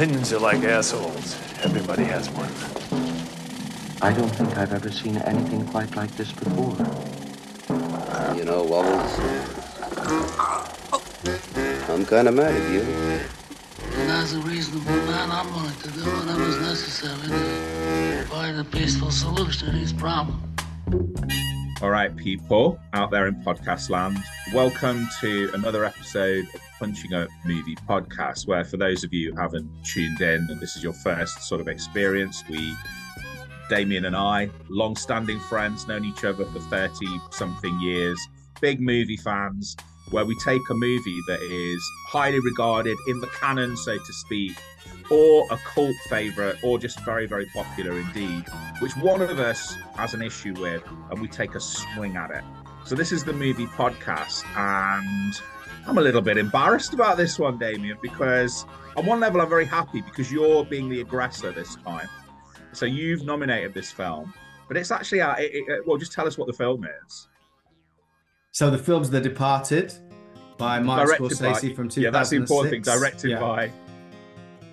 Opinions are like assholes. Everybody has one. I don't think I've ever seen anything quite like this before. Uh, you know, Wobbles, I'm kind of mad at you. And as a reasonable man, I'm willing to do whatever's necessary to find a peaceful solution to these problems. All right, people out there in podcast land, welcome to another episode of Punching Up Movie Podcast. Where, for those of you who haven't tuned in and this is your first sort of experience, we, Damian and I, long standing friends, known each other for 30 something years, big movie fans, where we take a movie that is highly regarded in the canon, so to speak, or a cult favorite, or just very, very popular indeed, which one of us has an issue with, and we take a swing at it. So, this is the movie podcast, and I'm a little bit embarrassed about this one, Damian, because on one level, I'm very happy because you're being the aggressor this time. So, you've nominated this film, but it's actually, uh, it, it, well, just tell us what the film is. So the film's The Departed by Martin Directed Scorsese by- from 2006. Yeah, that's the important thing. Directed Yeah. by.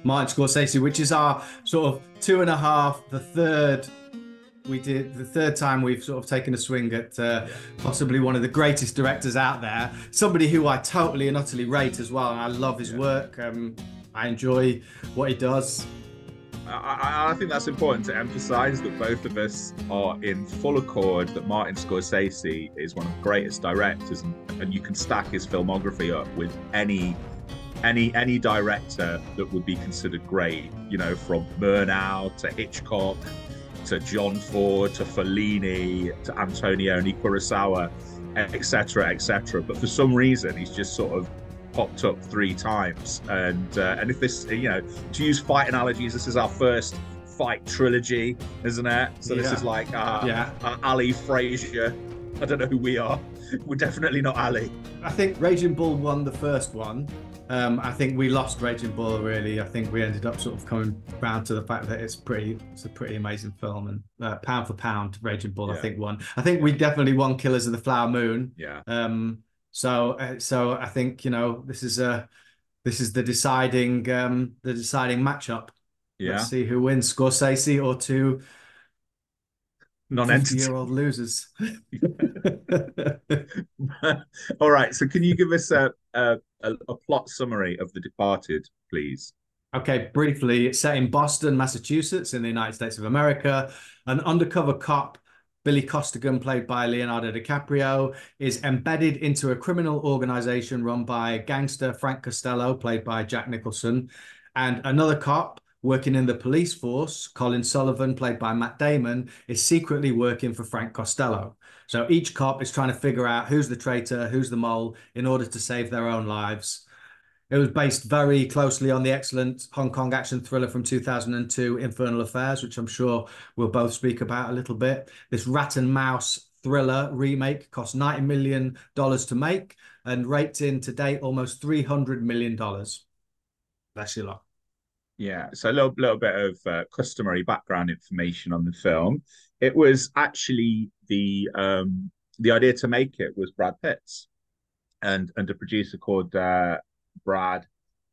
Martin Scorsese, which is our sort of two and a half, the third we did the third time we've sort of taken a swing at uh, possibly one of the greatest directors out there. Somebody who I totally and utterly rate as well, and I love his work. Um, I enjoy what he does. I, I, I think that's important to emphasize that both of us are in full accord that Martin Scorsese is one of the greatest directors, and, and you can stack his filmography up with any any any director that would be considered great. You know, from Murnau to Hitchcock to John Ford to Fellini to Antonioni Kurosawa, etc., etc. But for some reason, he's just sort of popped up three times. And uh, and if this, you know, to use fight analogies, this is our first fight trilogy, isn't it? So this Yeah. is like uh, Yeah. uh, Ali Frazier. I don't know who we are. We're definitely not Ali. I think Raging Bull won the first one. Um, I think we lost Raging Bull. Really, I think we ended up sort of coming round to the fact that it's pretty, it's a pretty amazing film, and uh, pound for pound, Raging Bull, I think won. I think we definitely won Killers of the Flower Moon. Yeah. Um, so, uh, so I think you know this is a, this is the deciding, um, the deciding matchup. Yeah. Let's see who wins, Scorsese or two Non-entity. year old losers. All right. So can you give us a, a a a plot summary of The Departed, please? Okay, briefly, it's set in Boston, Massachusetts, in the United States of America. An undercover cop, Billy Costigan, played by Leonardo DiCaprio, is embedded into a criminal organization run by gangster Frank Costello, played by Jack Nicholson, and another cop working in the police force, Colin Sullivan, played by Matt Damon, is secretly working for Frank Costello. So each cop is trying to figure out who's the traitor, who's the mole, in order to save their own lives. It was based very closely on the excellent Hong Kong action thriller from 2002, Infernal Affairs, which I'm sure we'll both speak about a little bit. This rat and mouse thriller remake cost $90 million to make and raked in to date almost $300 million. Bless you lot. Yeah, so a little, little bit of uh, customary background information on the film. It was actually the um, the idea to make it was Brad Pitt's, and and a producer called uh, Brad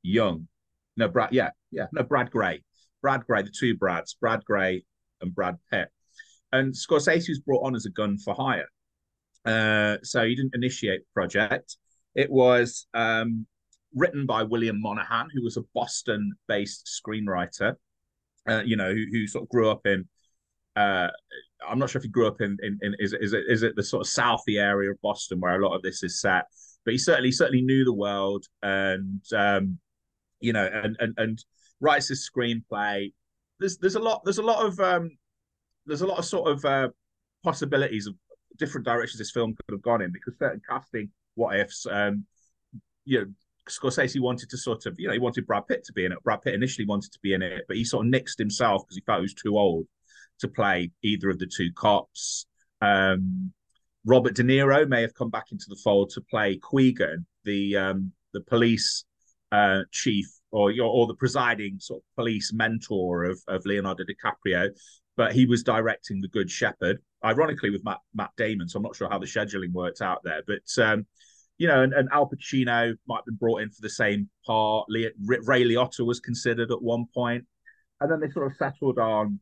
Young. No, Brad. Yeah, yeah. No, Brad Grey. Brad Grey. The two Brads, Brad Grey and Brad Pitt. And Scorsese was brought on as a gun for hire. Uh, so he didn't initiate the project. It was um, written by William Monahan, who was a Boston-based screenwriter. Uh, you know, who, who sort of grew up in. Uh, I'm not sure if he grew up in in, in is is it is it the sort of Southie area of Boston where a lot of this is set, but he certainly certainly knew the world and um, you know and and and writes his screenplay. There's there's a lot there's a lot of um, there's a lot of sort of uh, possibilities of different directions this film could have gone in because certain casting what ifs um, you know Scorsese wanted to sort of, you know, he wanted Brad Pitt to be in it. Brad Pitt initially wanted to be in it, but he sort of nixed himself because he felt he was too old to play either of the two cops. Um, Robert De Niro may have come back into the fold to play Queenan, the um, the police uh, chief or or the presiding sort of police mentor of of Leonardo DiCaprio, but he was directing The Good Shepherd, ironically with Matt Matt Damon. So I'm not sure how the scheduling worked out there, but um, you know, and, and Al Pacino might have been brought in for the same part. Ray Liotta was considered at one point, and then they sort of settled on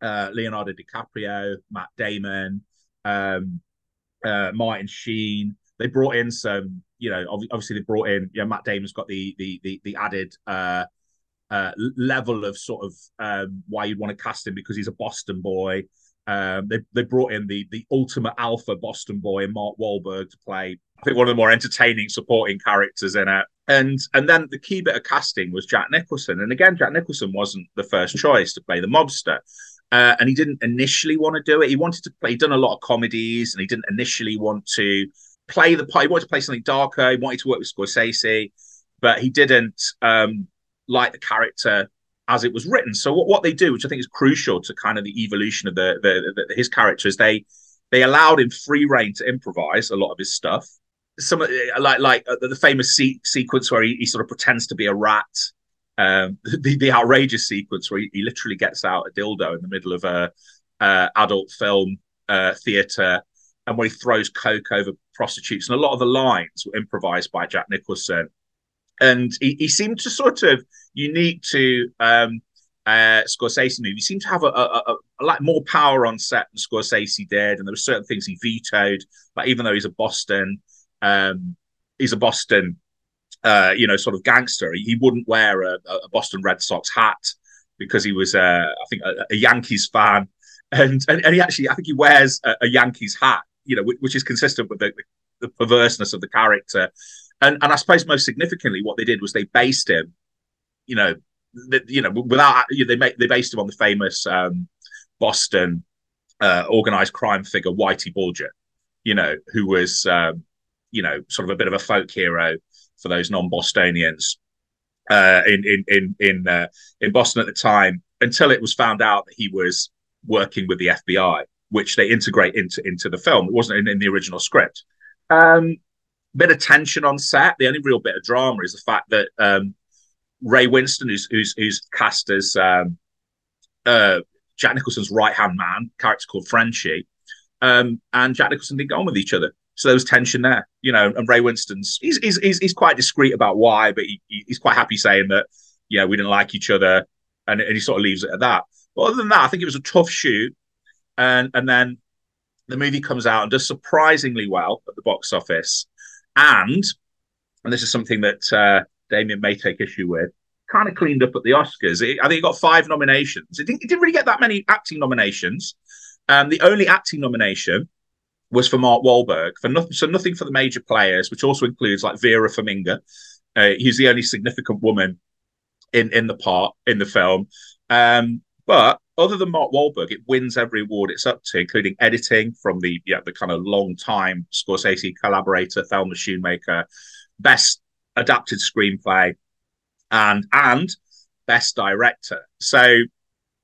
uh, Leonardo DiCaprio, Matt Damon, um, uh, Martin Sheen. They brought in some, you know, obviously they brought in, you know, Matt Damon's got the the the, the added uh, uh, level of sort of um, why you'd want to cast him because he's a Boston boy. Um, they they brought in the the ultimate alpha Boston boy, Mark Wahlberg, to play. I think one of the more entertaining supporting characters in it. And and then the key bit of casting was Jack Nicholson. And again, Jack Nicholson wasn't the first choice to play the mobster. Uh, and he didn't initially want to do it. He wanted to play. He'd done a lot of comedies, and he didn't initially want to play the part. He wanted to play something darker. He wanted to work with Scorsese, but he didn't um, like the character as it was written. So what, what they do, which I think is crucial to kind of the evolution of the, the, the his character, is they they allowed him free reign to improvise a lot of his stuff. Some like like uh, the famous se- sequence where he, he, sort of pretends to be a rat. Um, the, the outrageous sequence where he, he, literally gets out a dildo in the middle of a uh, adult film uh, theater, and where he throws coke over prostitutes, and a lot of the lines were improvised by Jack Nicholson and he, he seemed to sort of unique to um, uh, Scorsese movie. He seemed to have a, a, a, a, lot more power on set than Scorsese did, and there were certain things he vetoed. Like even though he's a Boston, um, he's a Boston, uh, you know, sort of gangster. He, wouldn't wear a, a, Boston Red Sox hat because he was, uh, I think, a, Yankees fan, and, and, and he actually, I think, he wears a, Yankees hat, you know, which, which is consistent with the, the perverseness of the character and and I suppose most significantly, what they did was they based him, you know, the, you know, without you know, they made they based him on the famous um, Boston uh, organized crime figure Whitey Bulger, you know, who was um, you know sort of a bit of a folk hero for those non-Bostonians uh, in in in in uh, in Boston at the time until it was found out that he was working with the FBI, which they integrate into into the film. It wasn't in, in the original script. Um, bit of tension on set. The only real bit of drama is the fact that um, Ray Winstone, who's who's, who's cast as um, uh, Jack Nicholson's right hand man, character called Frenchie, um, and Jack Nicholson didn't go on with each other. So there was tension there, you know. And Ray Winstone's he's he's he's, he's quite discreet about why, but he, he's quite happy saying that know we didn't like each other, and, and he sort of leaves it at that. But other than that, I think it was a tough shoot, and and then the movie comes out and does surprisingly well at the box office. And, and this is something that uh, Damian may take issue with, kind of cleaned up at the Oscars. It, I think it got five nominations. It didn't, it didn't, really get that many acting nominations. Um, the only acting nomination was for Mark Wahlberg, for nothing, so nothing for the major players, which also includes like Vera Farmiga. Uh, he's the only significant woman in in the part in the film. Um, but other than Mark Wahlberg, it wins every award it's up to, including editing from the yeah the kind of long time Scorsese collaborator Thelma Schoonmaker, best adapted screenplay, and and best director. So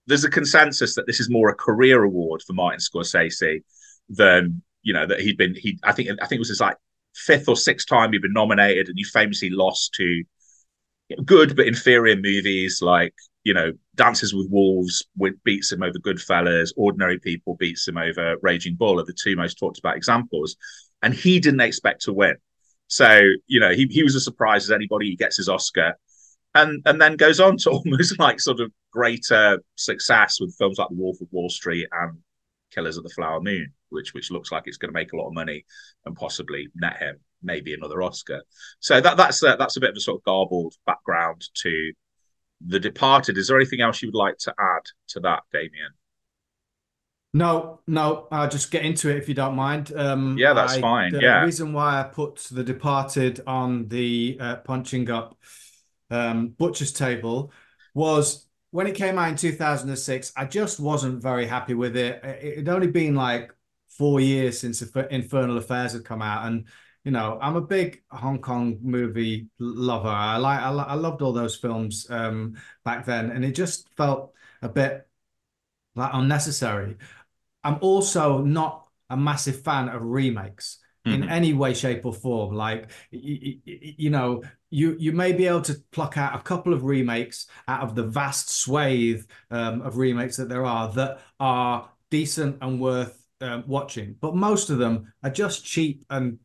there's a consensus that this is more a career award for Martin Scorsese than you know that he'd been he I think I think it was his like fifth or sixth time he'd been nominated, and he famously lost to good but inferior movies like you know, Dances with Wolves beats him over Goodfellas. Ordinary People beats him over Raging Bull are the two most talked about examples. And he didn't expect to win. So, you know, he, he was as surprised as anybody. He gets his Oscar and and then goes on to almost like sort of greater success with films like The Wolf of Wall Street and Killers of the Flower Moon, which which looks like it's going to make a lot of money and possibly net him maybe another Oscar. So that that's a, that's a bit of a sort of garbled background to the Departed. Is there anything else you would like to add to that, Damian? No, no, I'll just get into it if you don't mind. Um, yeah, that's I, fine. The yeah. reason why I put The Departed on the uh, punching up um, butcher's table was when it came out in 2006. I just wasn't very happy with it. It had only been like four years since Infernal Affairs had come out, and you know, I'm a big Hong Kong movie lover. I like, I, I loved all those films um, back then, and it just felt a bit like unnecessary. I'm also not a massive fan of remakes mm-hmm. in any way, shape, or form. Like, you, you know, you you may be able to pluck out a couple of remakes out of the vast swathe um, of remakes that there are that are decent and worth um, watching, but most of them are just cheap and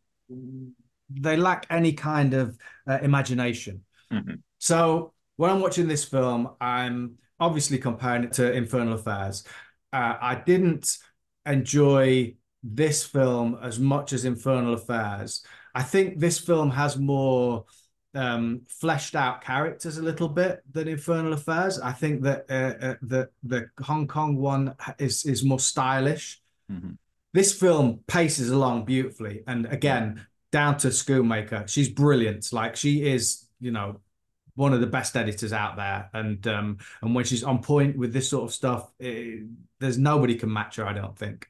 they lack any kind of uh, imagination. Mhm. So when I'm watching this film, I'm obviously comparing it to Infernal Affairs. Uh, I didn't enjoy this film as much as Infernal Affairs. I think this film has more um, fleshed out characters a little bit than Infernal Affairs. I think that uh, uh, the the Hong Kong one is is more stylish. Mhm. This film paces along beautifully, and again, down to Schoonmaker, she's brilliant. Like she is, you know, one of the best editors out there, and um, and when she's on point with this sort of stuff, eh, there's nobody can match her. I don't think.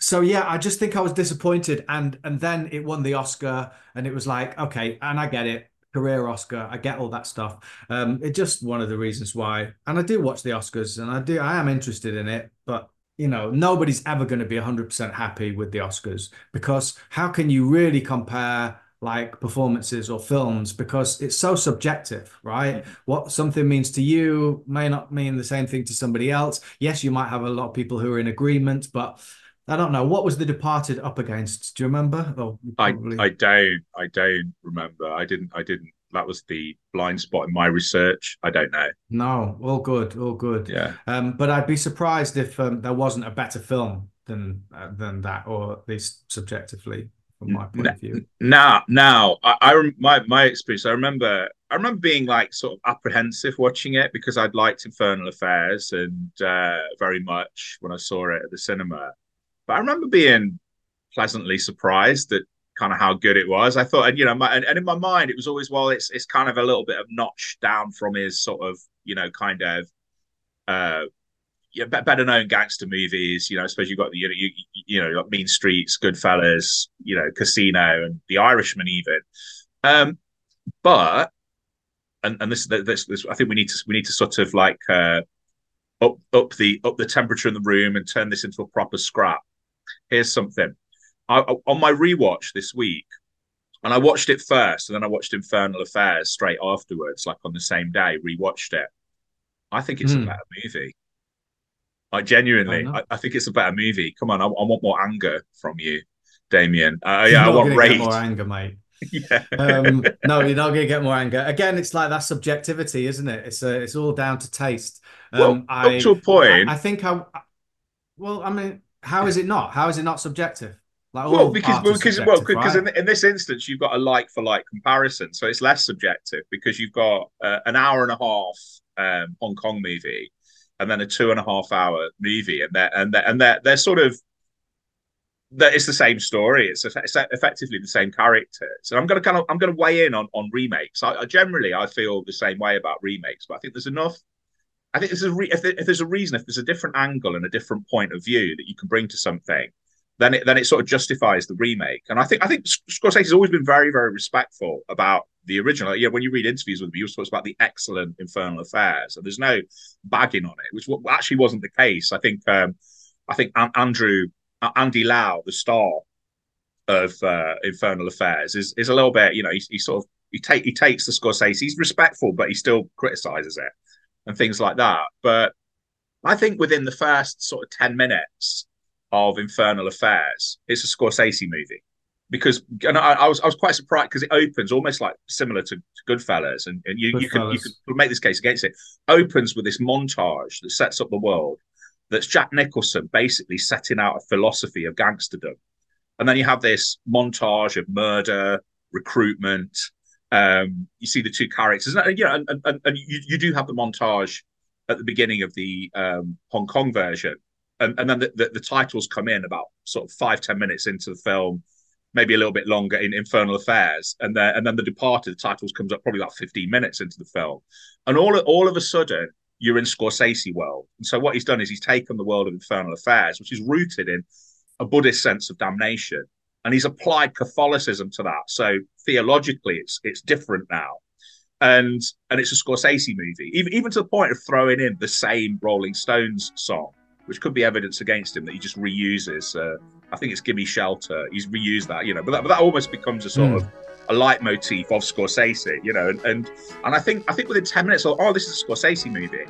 So yeah, I just think I was disappointed, and and then it won the Oscar, and it was like, okay, and I get it, career Oscar, I get all that stuff. Um, it's just one of the reasons why, and I do watch the Oscars, and I do, I am interested in it, but you know, nobody's ever going to be hundred percent happy with the Oscars because how can you really compare? like performances or films because it's so subjective, right? Mm-hmm. What something means to you may not mean the same thing to somebody else. Yes, you might have a lot of people who are in agreement, but I don't know. What was The Departed up against? Do you remember? Oh, I I don't I don't remember. I didn't I didn't. That was the blind spot in my research. I don't know. no, all good, all good. Yeah. Um, but I'd be surprised if um, there wasn't a better film than uh, than that, or at least subjectively, from my point of view. Now, now, I, I rem- my my experience. I remember, I remember being like sort of apprehensive watching it because I'd liked Infernal Affairs and uh, very much when I saw it at the cinema. But I remember being pleasantly surprised at kind of how good it was. I thought, and you know, my, and, and in my mind, it was always well, it's it's kind of a little bit of notch down from his sort of you know kind of uh yeah, be- better known gangster movies. You know, I suppose you've got the you know, you, you- you know like Mean Streets, Goodfellas, you know, Casino, and The Irishman even. Um, but and and this this this I think we need to we need to sort of like uh, up up the up the temperature in the room and turn this into a proper scrap. Here's something. I, I- on my rewatch this week, and I watched it first, and then I watched Infernal Affairs straight afterwards, like on the same day. Rewatched it. I think it's Hmm. a better movie. I genuinely, Fair I. I think it's a better movie. Come on, I, I want more anger from you, Damian. Uh, yeah, I want rage. more anger, mate. yeah. um, no, you're not going to get more anger. Again, it's like that subjectivity, isn't it? It's a, it's all down to taste. well, Um, I, up to a point. I, I think I, well, I mean, how is it not? How is it not subjective? Like well, because well, because well, because right? in, in this instance, you've got a like for like comparison, so it's less subjective because you've got uh, an hour and a half um, Hong Kong movie, and then a two and a half hour movie, and they're and they're and they're, they're sort of that it's the same story. It's, it's effectively the same characters. And I'm going to kind of I'm going to weigh in on on remakes. I, I generally I feel the same way about remakes, but I think there's enough. I think there's a re- if, there, if there's a reason, if there's a different angle and a different point of view that you can bring to something, then it then it sort of justifies the remake. And I think I think Scorsese's always been very very respectful about the original. Yeah, when you read interviews with him, he always talks about the excellent Infernal Affairs, and there's no bagging on it, which actually wasn't the case. I think um, I think An- Andrew Andy Lau, the star of uh, Infernal Affairs, is is a little bit you know he, he sort of he take he takes the Scorsese. He's respectful, but he still criticizes it and things like that. But I think within the first sort of ten minutes of Infernal Affairs, it's a Scorsese movie because and I, I was I was quite surprised because it opens almost like similar to, to Goodfellas, and, and you you can you can make this case against it. Opens with this montage that sets up the world. That's Jack Nicholson basically setting out a philosophy of gangsterdom, and then you have this montage of murder, recruitment. Um, you see the two characters, and yeah, and, and, and you, you do have the montage at the beginning of the um, Hong Kong version, and, and then the, the, the titles come in about sort of five ten minutes into the film, maybe a little bit longer in Infernal Affairs, and then and then the Departed the titles comes up probably about fifteen minutes into the film, and all all of a sudden you're in Scorsese world. And so what he's done is he's taken the world of Infernal Affairs, which is rooted in a Buddhist sense of damnation, and he's applied Catholicism to that. So theologically, it's it's different now. And and it's a Scorsese movie, even even to the point of throwing in the same Rolling Stones song, which could be evidence against him that he just reuses. Uh, I think it's "Gimme Shelter." He's reused that, you know, but that, but that almost becomes a sort Hmm. of a leitmotif of Scorsese, you know, and, and and I think I think within ten minutes, oh, this is a Scorsese movie,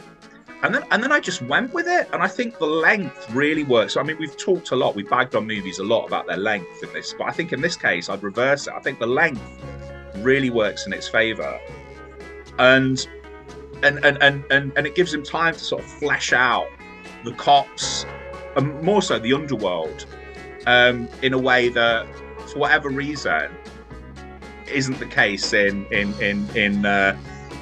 and then and then I just went with it, and I think the length really works. I mean, we've talked a lot, we bagged on movies a lot about their length in this, but I think in this case, I'd reverse it. I think the length really works in its favour, and and and and and, and it gives him time to sort of flesh out the cops, and more so the underworld, um, in a way that, for whatever reason, isn't the case in in in in. Uh,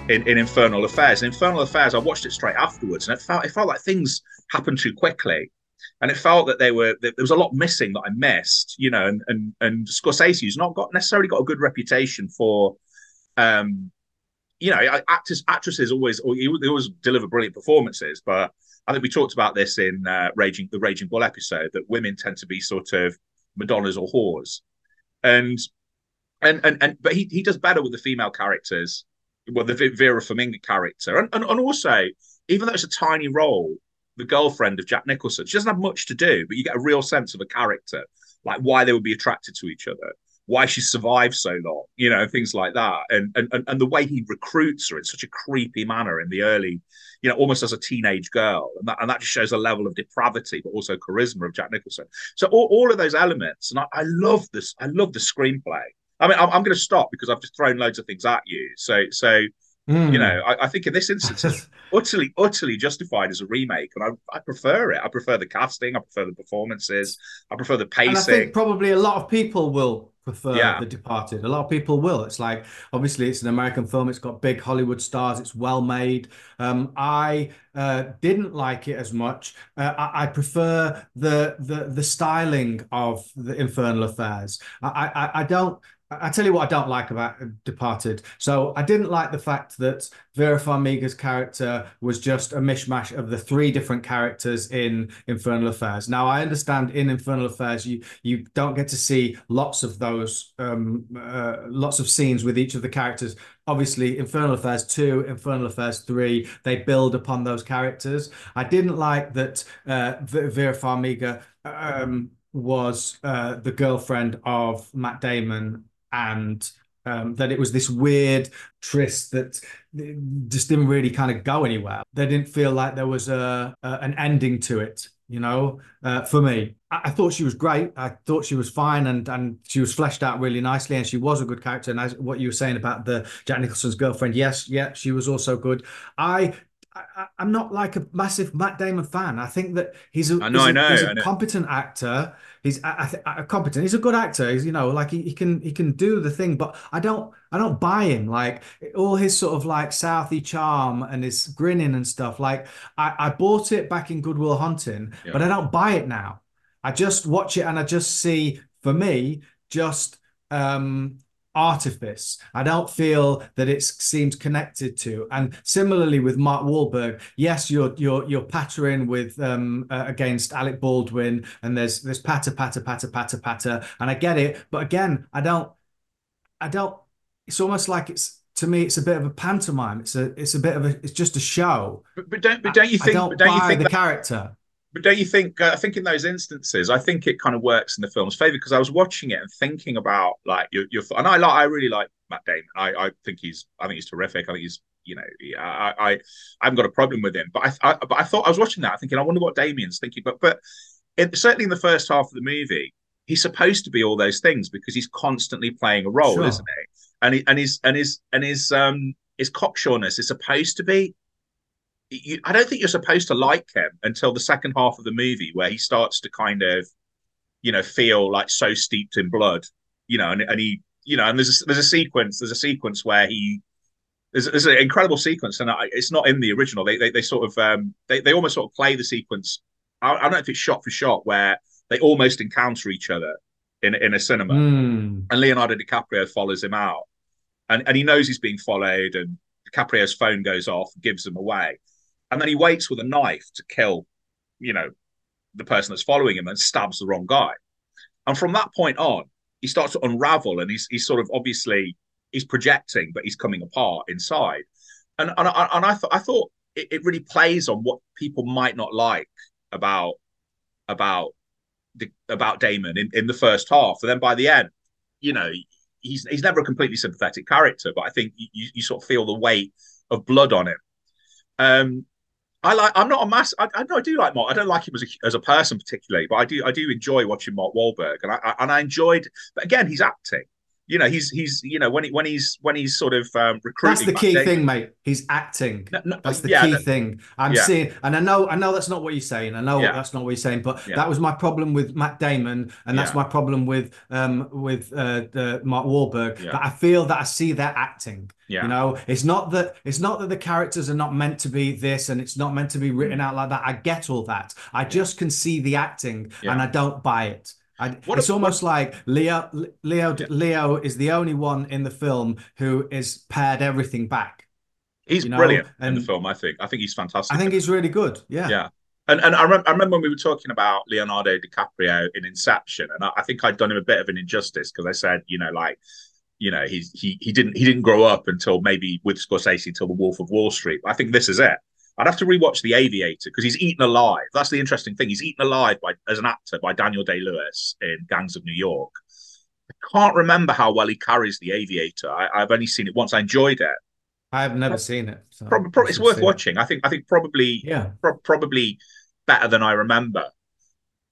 in, in Infernal Affairs. In Infernal Affairs, I watched it straight afterwards, and it felt it felt like things happened too quickly, and it felt that they were that there was a lot missing that I missed. You know, and and and Scorsese has not got necessarily got a good reputation for, um, you know, actors actresses always they always deliver brilliant performances, but I think we talked about this in uh, Raging the Raging Bull episode that women tend to be sort of Madonnas or whores, and and and and but he he does better with the female characters well, the Vera Farmiga character, and, and and also even though it's a tiny role, the girlfriend of Jack Nicholson, she doesn't have much to do, but you get a real sense of a character, like why they would be attracted to each other, why she survived so long, you know, things like that, and and and the way he recruits her in such a creepy manner in the early, you know, almost as a teenage girl, and that and that just shows a level of depravity, but also charisma of Jack Nicholson. So all, all of those elements, and I, I love this, I love the screenplay. I mean, I'm, I'm going to stop because I've just thrown loads of things at you. So, so you hmm. know, I, I, think in this instance, it's utterly, utterly justified as a remake, and I, I prefer it. I prefer the casting. I prefer the performances. I prefer the pacing. And I think probably a lot of people will prefer yeah. The Departed. A lot of people will. It's like obviously it's an American film. It's got big Hollywood stars. It's well made. Um, I uh, didn't like it as much. Uh, I, I, prefer the the the styling of the Infernal Affairs. I I, I don't. I tell you what I don't like about Departed. So I didn't like the fact that Vera Farmiga's character was just a mishmash of the three different characters in Infernal Affairs. Now I understand in Infernal Affairs you you don't get to see lots of those um, uh, lots of scenes with each of the characters. Obviously, Infernal Affairs two, Infernal Affairs three, they build upon those characters. I didn't like that uh, Vera Farmiga. Um, was uh, the girlfriend of Matt Damon and um, that it was this weird tryst that just didn't really kind of go anywhere. They didn't feel like there was a, a an ending to it. You know, uh, for me, I, I, thought she was great. I thought she was fine, and and she was fleshed out really nicely, and she was a good character. And as what you were saying about the Jack Nicholson's girlfriend, yes, yeah, she was also good. I I, am not like a massive Matt Damon fan. I think that he's a, I know, he's a, I know, he's a competent actor. He's a, a, competent. He's a good actor. He's you know like he, he can he can do the thing, but I don't I don't buy him. Like all his sort of like Southie charm and his grinning and stuff. Like I, I bought it back in Good Will Hunting, yeah. but I don't buy it now. I just watch it and I just see for me just um artifice. I don't feel that it seems connected to. And similarly with Mark Wahlberg, yes, you're you're you're pattering with um uh, against Alec Baldwin, and there's there's patter patter patter patter patter, and I get it. But again, I don't, I don't. It's almost like it's to me, it's a bit of a pantomime. It's a it's a bit of a it's just a show. But, but don't but don't you think? I don't, think the that... character? But don't you think? Uh, I think in those instances, I think it kind of works in the film's favor because I was watching it and thinking about like your, your and I like I really like Matt Damon. I, I think he's I think he's terrific. I think he's you know I I, I haven't got a problem with him. But I, I but I thought I was watching that thinking I wonder what Damian's thinking. But but it, certainly in the first half of the movie, he's supposed to be all those things because he's constantly playing a role, sure. isn't he? And he and his and his and his um his cocksureness is supposed to be you, I don't think you're supposed to like him until the second half of the movie, where he starts to kind of, you know, feel like so steeped in blood, you know, and, and he, you know, and there's a, there's a sequence, there's a sequence where he, there's, there's an incredible sequence, and I, it's not in the original. They, they, they sort of, um, they, they almost sort of play the sequence. I, I don't know if it's shot for shot where they almost encounter each other in in a cinema, mm. and Leonardo DiCaprio follows him out, and and he knows he's being followed, and DiCaprio's phone goes off, gives him away and then he waits with a knife to kill, you know, the person that's following him and stabs the wrong guy. And from that point on, he starts to unravel, and he's he's sort of obviously he's projecting, but he's coming apart inside. And and, and I thought I thought it, it really plays on what people might not like about about the, about Damon in, in the first half, and then by the end, you know, he's he's never a completely sympathetic character, but I think you, you sort of feel the weight of blood on him. Um, I like. I'm not a mass. I, I, I do like Mark. I don't like him as a, as a person particularly, but I do. I do enjoy watching Mark Wahlberg, and I, I and I enjoyed. But again, he's acting. You know, he's he's you know when he when he's when he's sort of um, recruiting. That's the key thing, mate. He's acting. No, no, That's the yeah, key thing. I'm Yeah. seeing, and I know, I know that's not what you're saying. I know Yeah. that's not what you're saying, but that was my problem with Matt Damon, and that's my problem with um with uh, uh Mark Wahlberg. That I feel that I see their acting. Yeah. You know, it's not that it's not that the characters are not meant to be this, and it's not meant to be written out like that. I get all that. I just can see the acting, and I don't buy it. I, What it's a- almost like Leo Leo Leo is the only one in the film who is pared everything back. He's you know, brilliant in the film. I think. I think he's fantastic. I think he's really good. Yeah. Yeah. And and I, rem- I remember when we were talking about Leonardo DiCaprio in Inception, and I, I think I'd done him a bit of an injustice because I said, you know, like, you know, he's he he didn't he didn't grow up until maybe with Scorsese until The Wolf of Wall Street. I think this is it. I'd have to rewatch The Aviator because he's eaten alive. That's the interesting thing. He's eaten alive by as an actor by Daniel Day Lewis in Gangs of New York. I can't remember how well he carries The Aviator. I, I've only seen it once. I enjoyed it. I have never seen it. So Probably, probably it's worth see it. watching. I think I think probably Yeah. pro- probably better than I remember.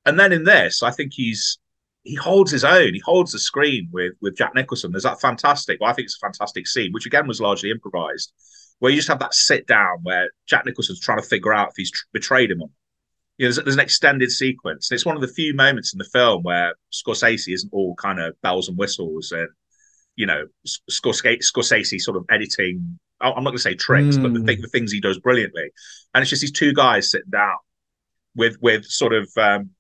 And then in this, I think he's he holds his own. He holds the screen with with Jack Nicholson. There's that fantastic. Well, I think it's a fantastic scene, which again was largely improvised, where you just have that sit down where Jack Nicholson's trying to figure out if he's tr- betrayed him. Or not. You know, there's, there's an extended sequence. and It's one of the few moments in the film where Scorsese isn't all kind of bells and whistles and you know Scorsese, Scorsese sort of editing. I'm not going to say tricks, but the, Mm. thing, the things he does brilliantly. And it's just these two guys sitting down with with sort of um,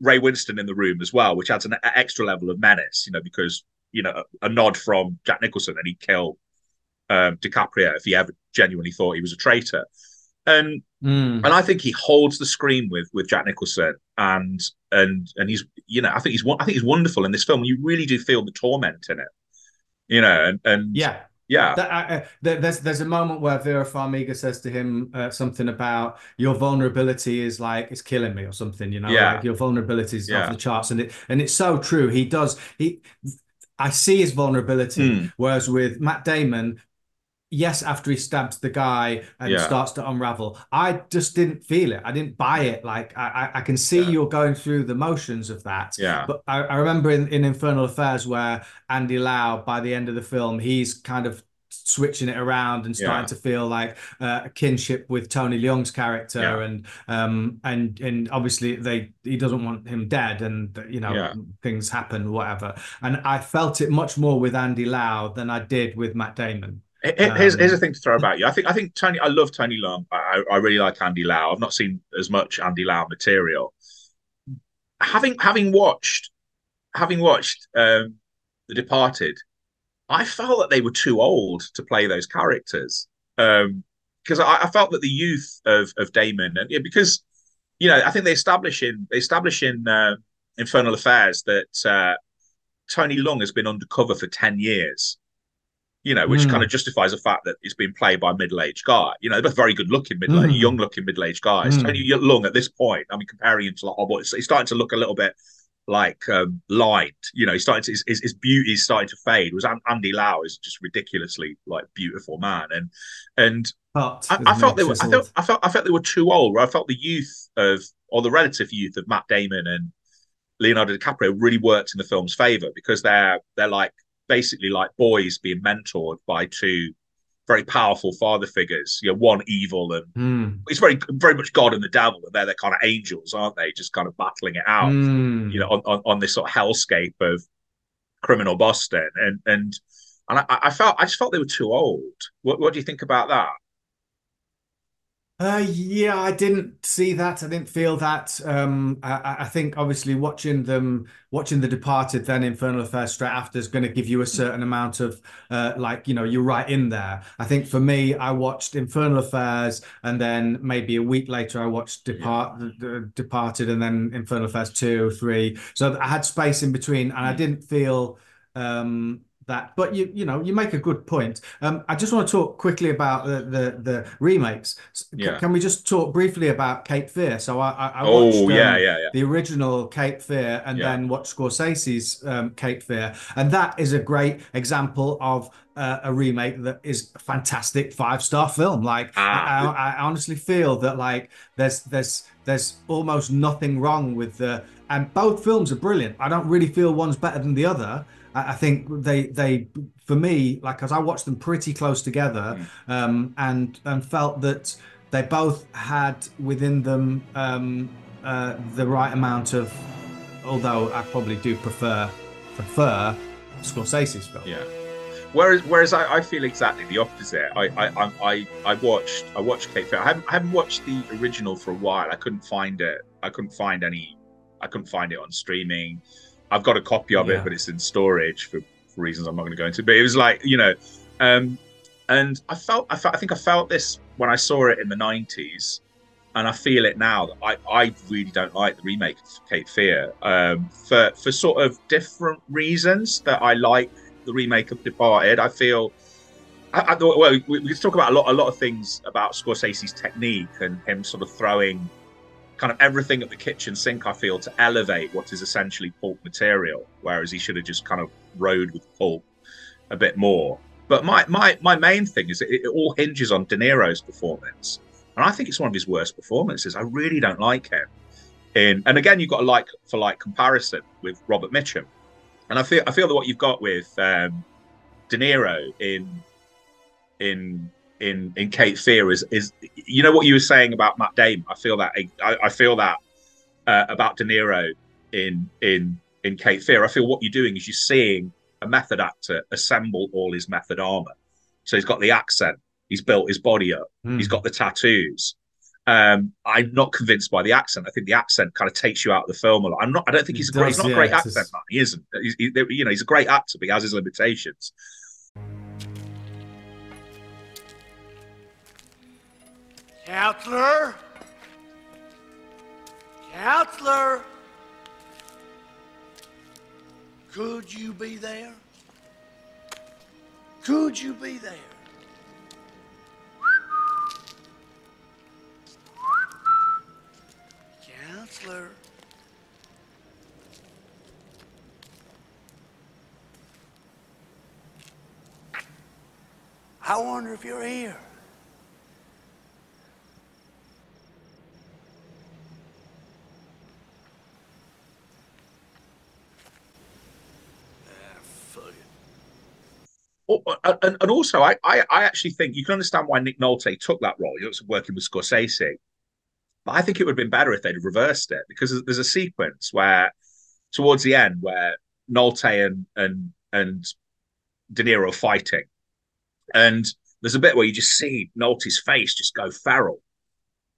Ray Winstone in the room as well, which adds an extra level of menace. You know, because you know a, a nod from Jack Nicholson and he'd kill um, DiCaprio if he ever genuinely thought he was a traitor. And Mm. and I think he holds the screen with with Jack Nicholson, and and and he's you know I think he's I think he's wonderful in this film. You really do feel the torment in it, you know, and and Yeah. yeah, That, uh, uh, there's there's a moment where Vera Farmiga says to him uh, something about your vulnerability is like it's killing me or something, you know, Yeah. like your vulnerability is Yeah. off the charts, and it and it's so true. He does he. I see his vulnerability, Mm. whereas with Matt Damon, yes, after he stabs the guy and Yeah. starts to unravel, I just didn't feel it. I didn't buy it. Like I, I, can see Yeah. you're going through the motions of that. Yeah. But I, I remember in, in Infernal Affairs where Andy Lau, by the end of the film, he's kind of switching it around and starting Yeah. to feel like uh, a kinship with Tony Leung's character Yeah. and um and and obviously they he doesn't want him dead and you know Yeah. things happen whatever and I felt it much more with Andy Lau than I did with Matt Damon Here's, Um, here's a thing to throw about you. I think I think Tony. I love Tony Leung. I, I really like Andy Lau. I've not seen as much Andy Lau material. Having having watched having watched um, The Departed, I felt that they were too old to play those characters. Because I, I felt that the youth of of Damon and yeah, because you know I think they establish in they establish in uh, Infernal Affairs that uh, Tony Leung has been undercover for ten years you know, which Hmm. kind of justifies the fact that it's been played by a middle-aged guy. You know, they're both very good-looking, middle Hmm. young-looking middle-aged guys. Hmm. Tony Leung at this point, I mean, comparing him to like, oh, he's starting to look a little bit like um, lined. You know, he's starting to his, his, his beauty is starting to fade. An- Andy Lau is just ridiculously like beautiful man, and and but I, I felt they were. I felt I felt I felt they were too old. Where I felt the youth of or the relative youth of Matt Damon and Leonardo DiCaprio really worked in the film's favor because they're they're like basically like boys being mentored by two very powerful father figures. You know, one evil and Mm. it's very very much God and the devil, and they're they're kind of angels, aren't they? Just kind of battling it out Mm. you know, on, on, on this sort of hellscape of criminal Boston. And and and I, I felt I just felt they were too old. What what do you think about that? Uh, yeah, I didn't see that. I didn't feel that. Um, I, I think obviously watching them, watching The Departed, then Infernal Affairs straight after is going to give you a certain amount of, uh, like you know, you're right in there. I think for me, I watched Infernal Affairs, and then maybe a week later, I watched Depart, uh, Departed, and then Infernal Affairs two, three. So I had space in between, and I didn't feel. Um, that. But you you know you make a good point. Um, I just want to talk quickly about the the, the remakes. C- Yeah. Can we just talk briefly about Cape Fear? So I I, I oh yeah, um, yeah, yeah. the original Cape Fear and Yeah. then watched Scorsese's um, Cape Fear, and that is a great example of uh, a remake that is a fantastic five star film. Like Ah. I, I, I honestly feel that like there's there's there's almost nothing wrong with the and both films are brilliant. I don't really feel one's better than the other. I, think they they for me like as I watched them pretty close together um, and and felt that they both had within them um, uh, the right amount of although I probably do prefer prefer Scorsese's film. Yeah. Whereas, whereas I, I feel exactly the opposite. I, I, I, I, I watched, I watched Cape Fear. I haven't, I haven't watched the original for a while. I couldn't find it. I couldn't find any. I couldn't find it on streaming. I've got a copy of Yeah. it, but it's in storage for, for reasons I'm not going to go into. But it was like, you know, um, and I felt, I felt, I think I felt this when I saw it in the '90s, and I feel it now. That I, I really don't like the remake of Cape Fear um, for for sort of different reasons that I like the remake of Departed. I feel. I, I well, we, we could talk about a lot, a lot of things about Scorsese's technique and him sort of throwing kind of everything at the kitchen sink. I feel to elevate what is essentially pulp material, whereas he should have just kind of rode with pulp a bit more. But my my my main thing is it, it all hinges on De Niro's performance, and I think it's one of his worst performances. I really don't like him. In and again, you've got a like for like comparison with Robert Mitchum, and I feel I feel that what you've got with um, De Niro in in in in Cape Fear is is you know what you were saying about Matt Damon. I feel that I, I feel that uh, about De Niro in in in Cape Fear. I feel what you're doing is you're seeing a method actor assemble all his method armor. So he's got the accent, he's built his body up, Hmm. he's got the tattoos. Um, I'm not convinced by the accent. I think the accent kind of takes you out of the film a lot. I'm not. I don't think he's a It great. He's does, not a great accent just- man. He isn't. He's, he, you know, he's a great actor, but he has his limitations. Counselor? Counselor? Could you be there? Could you be there? Counselor? I wonder if you're here. Ah, fuck it. Oh, uh, and, and also, I, I, I actually think you can understand why Nick Nolte took that role. He was working with Scorsese, but I think it would have been better if they'd reversed it because there's- a sequence where, towards the end, where Nolte and and and De Niro are fighting, and there's a bit where you just see Nolte's face just go feral,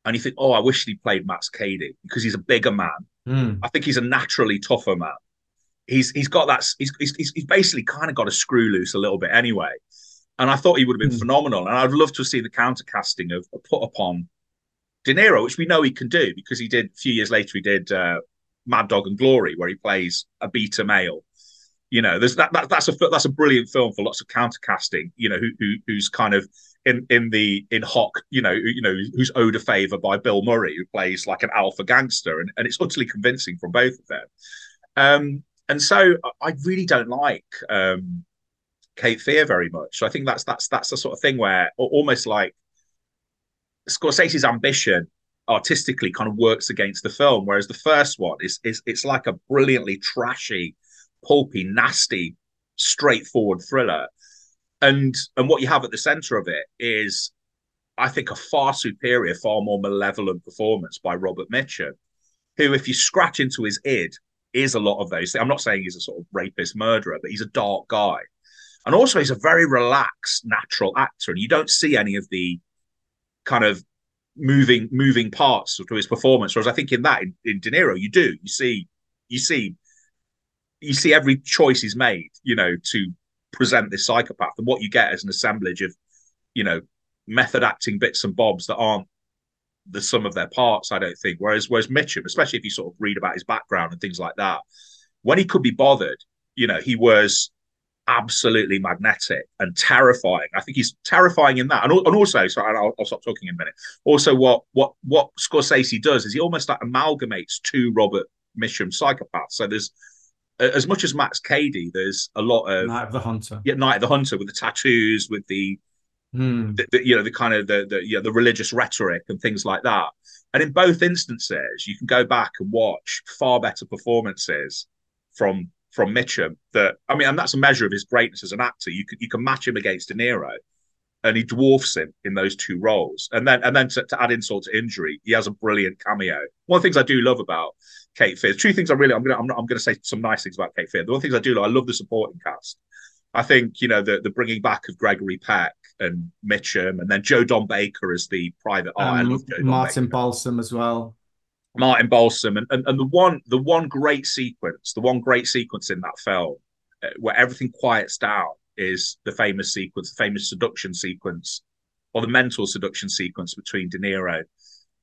and you think, oh, I wish he played Max Cady because he's a bigger man. Hmm. I think he's a naturally tougher man. He's he's got that. He's he's, he's basically kind of got a screw loose a little bit anyway. And I thought he would have been Mm. phenomenal. And I'd love to see the counter casting of, put upon De Niro, which we know he can do because he did a few years later. He did uh, Mad Dog and Glory, where he plays a beta male. You know, there's that, that that's a that's a brilliant film for lots of counter casting. You know, who, who who's kind of in in the in Hawk, you know, you know, who's owed a favor by Bill Murray, who plays like an alpha gangster, and, and it's utterly convincing from both of them. Um, and so I really don't like um, Cape Fear very much. So I think that's that's that's the sort of thing where almost like Scorsese's ambition artistically kind of works against the film, whereas the first one is is it's like a brilliantly trashy, pulpy, nasty, straightforward thriller. And and what you have at the center of it is, I think, a far superior, far more malevolent performance by Robert Mitchum, who, if you scratch into his id, is a lot of those. I'm not saying he's a sort of rapist murderer, but he's a dark guy. And also, he's a very relaxed, natural actor, and you don't see any of the kind of moving moving parts to his performance. Whereas I think in that in, in De Niro, you do you see you see you see every choice he's made, you know, to present this psychopath, and what you get is an assemblage of, you know, method acting bits and bobs that aren't the sum of their parts. I don't think. Whereas whereas Mitchum, especially if you sort of read about his background and things like that, when he could be bothered, you know, he was absolutely magnetic and terrifying. I think he's terrifying in that, and, and also, so I'll, I'll stop talking in a minute. Also, what what what Scorsese does is he almost like amalgamates two Robert Mitchum psychopaths. So there's as much as Max Cady, there's a lot of Night of the Hunter. yeah, Night of the Hunter with the tattoos, with the, Hmm. the, the you know the kind of the the, you know, the religious rhetoric and things like that. And in both instances, you can go back and watch far better performances from from Mitchum. That I mean, and that's a measure of his greatness as an actor. You can you can match him against De Niro, and he dwarfs him in those two roles. And then and then to, to add insult to injury, he has a brilliant cameo. One of the things I do love about Cape Fear, two things I really I'm gonna I'm, I'm gonna say some nice things about Cape Fear. The one things I do love, I love the supporting cast. I think you know the the bringing back of Gregory Peck and Mitchum, and then Joe Don Baker as the private eye. Um, Martin. Balsam as well. Martin Balsam, and, and and the one the one great sequence, the one great sequence in that film uh, where everything quiets down is the famous sequence, the famous seduction sequence, or the mental seduction sequence between De Niro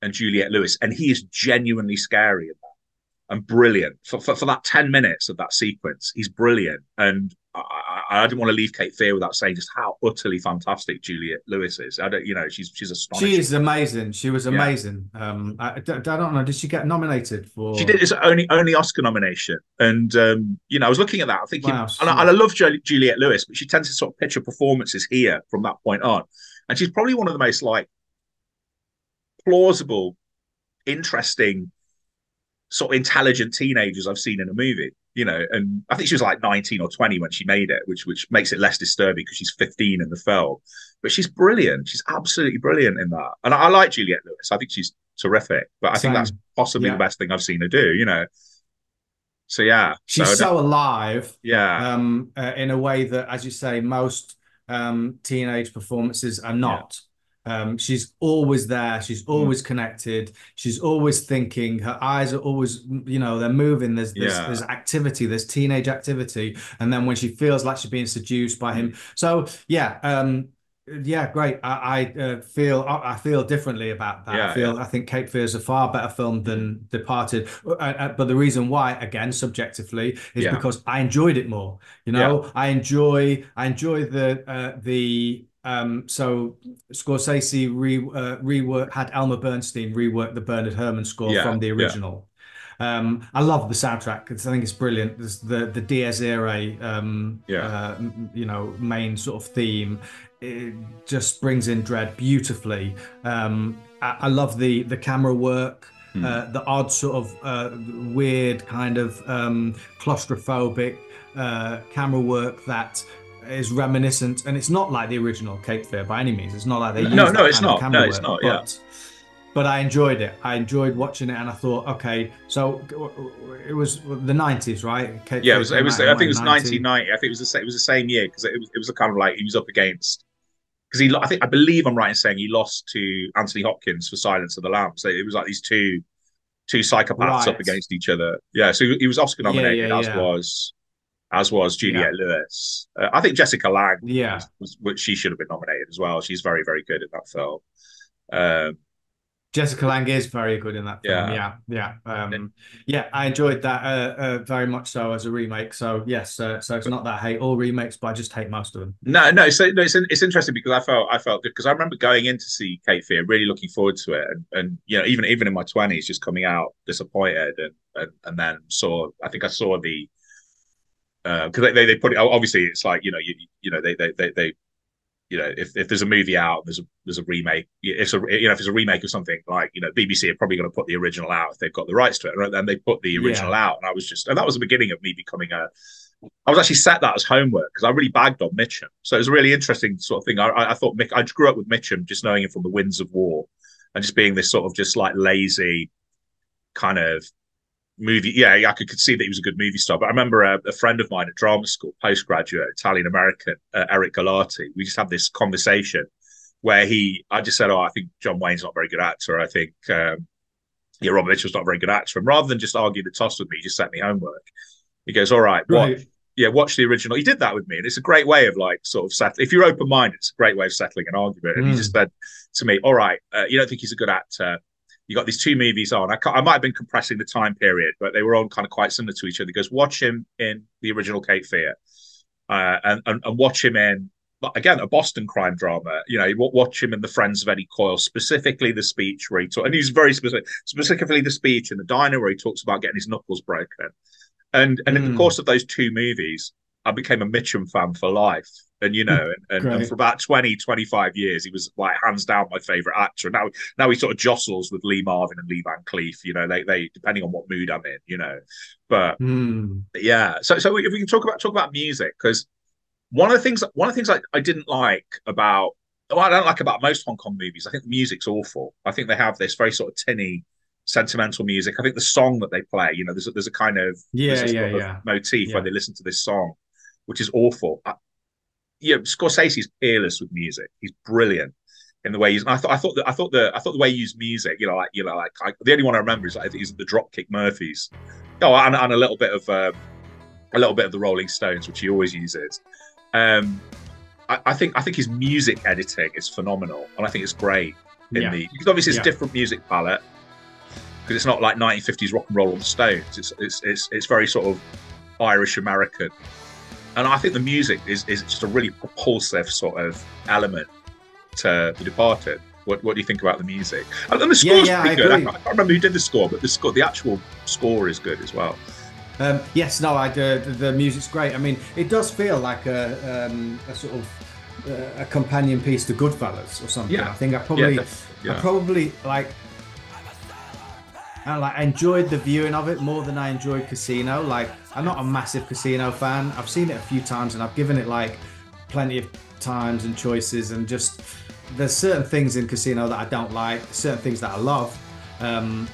and Juliette Lewis, and he is genuinely scary in that and brilliant for, for for that ten minutes of that sequence. He's brilliant, and I, I, I didn't want to leave Cape Fear without saying just how utterly fantastic Juliette Lewis is. I don't, you know, she's she's astonishing. She is amazing. She was Yeah. amazing. Um, I, I don't know. Did she get nominated for? She did. It's only only Oscar nomination, and um, you know, I was looking at that, I'm thinking, Wow, and, I, and I love Juliette Lewis, but she tends to sort of picture performances here from that point on, and she's probably one of the most like plausible, interesting, sort of intelligent teenagers I've seen in a movie. You know, and I think she was like 19 or 20 when she made it, which which makes it less disturbing because she's 15 in the film. But she's brilliant. She's absolutely brilliant in that, and I, I like Juliette Lewis. I think she's terrific. But I Same. think that's possibly Yeah. the best thing I've seen her do. You know. So yeah, She's So, so alive. yeah, um, uh, in a way that, as you say, most um, teenage performances are not. Um, she's always there. She's Mm. always connected. She's always thinking. Her eyes are always, you know, they're moving. There's there's, Yeah. there's activity. There's teenage activity. And then when she feels like she's being seduced by him, so yeah, um, yeah, great. I, I uh, feel I, I feel differently about that. Yeah, I feel I think Cape Fear is a far better film than Departed. Uh, uh, but the reason why, again, subjectively, is Yeah. because I enjoyed it more. You know, I enjoy I enjoy the uh, the um so Scorsese re uh, rework had Elmer Bernstein rework the Bernard Herrmann score Yeah, from the yeah. original. Um, I love the soundtrack. I think it's brilliant. There's the the Dies Irae, um, Yeah. uh, you know, main sort of theme. It just brings in dread beautifully. Um, I, I love the the camera work. Hmm. Uh, the odd sort of uh, weird kind of um, claustrophobic uh, camera work that is reminiscent, and it's not like the original Cape Fear by any means. It's not like they No, use no, that it's not. No, it's not, yeah. But, I enjoyed it. I enjoyed watching it, and I thought, okay, so it was the nineties, right? Cape yeah. It was. It was. I think it was 1990. I think it was the. sa- It was the same year because it was. It was a kind of like he was up against. Because he, I think, I believe I'm right in saying he lost to Anthony Hopkins for Silence of the Lambs. So it was like these two, two psychopaths up against each other. Yeah. So he, was Oscar Yeah, nominated, yeah, as yeah. was, as was Juliette Lewis. Uh, I think Jessica Lange. Yeah. was, was, she should have been nominated as well. She's very, very good in that film. Um, Jessica Lange is very good in that film. Yeah. Yeah, yeah, um, yeah. I enjoyed that uh, uh, very much so as a remake. So yes, uh, so it's not that I hate all remakes, but I just hate most of them. No, no. So no, it's it's interesting because I felt I felt good because I remember going in to see Cape Fear, really looking forward to it, and and you know even even in my twenties, just coming out disappointed, and and, and then saw I think I saw the Um, because they, they they put it oh, obviously it's like you know you you know they they they, they you know if, if there's a movie out there's a there's a remake if a you know if it's a remake of something like you know BBC are probably going to put the original out if they've got the rights to it right then they put the original out and I was just and that was the beginning of me becoming a I was actually set that as homework because I really bagged on Mitchum. So it was a really interesting sort of thing. I, I, I thought Mick, I grew up with Mitchum, just knowing him from the Winds of War, and just being this sort of just like lazy kind of movie. Yeah, I could, could see that he was a good movie star. But I remember a, a friend of mine at drama school, postgraduate, Italian American, uh, Eric Galati. We just had this conversation where he, I just said, "Oh, I think John Wayne's not a very good actor. I think." Um, yeah, Robert Mitchum's not a very good actor. And rather than just argue the toss with me, he just sent me homework. He goes, "All right, what? Right. yeah, watch the original. He did that with me, and it's a great way of like sort of settle. If you're open minded, it's a great way of settling an argument. And he Mm. just said to me, "All right, uh, you don't think he's a good actor? You got these two movies on. I, I might have been compressing the time period, but they were all kind of quite similar to each other. He goes, watch him in the original Cape Fear, uh, and, and and watch him in." Again, a Boston crime drama. You know, watch him in The Friends of Eddie Coyle, specifically the speech where he talked, and he's very specific, specifically the speech in the diner where he talks about getting his knuckles broken And and in the Mm. course of those two movies, I became a Mitchum fan for life. And you know, and, and, and for about 20, 25 years, he was like hands down my favorite actor. And now now he sort of jostles with Lee Marvin and Lee Van Cleef, you know, they they depending on what mood I'm in, you know. But Hmm. yeah, so so if we can talk about talk about music, because one of the things one of the things I, I didn't like about well, I don't like about most Hong Kong movies. I think the music's awful. I think they have this very sort of tinny, sentimental music. I think the song that they play, you know, there's a, there's a kind of Yeah, yeah, yeah. motif Yeah. when they listen to this song, which is awful. I, yeah, Scorsese's peerless with music. He's brilliant in the way he's. I thought I thought that I thought the I thought the way he used music, you know, like you know, like I, the only one I remember is like is the Dropkick Murphys. Oh, and, and a little bit of um, a little bit of the Rolling Stones, which he always uses. Um, I, I think I think his music editing is phenomenal, and I think it's great in Yeah. the because obviously it's Yeah. a different music palette because it's not like 1950s rock and roll on the Stones. It's it's it's it's very sort of Irish American, and I think the music is is just a really propulsive sort of element to The Departed. What what do you think about the music? And the Yeah, score's yeah, pretty I good. I, can't remember who did the score, but the score, the actual score is good as well. Um, yes, no, I the, the music's great. I mean, it does feel like a um, a sort of uh, a companion piece to Goodfellas or something. Yeah. I think I probably def- I probably like I like enjoyed the viewing of it more than I enjoyed Casino. Like I'm not a massive Casino fan. I've seen it a few times and I've given it like plenty of times and choices and just there's certain things in Casino that I don't like, certain things that I love. Um,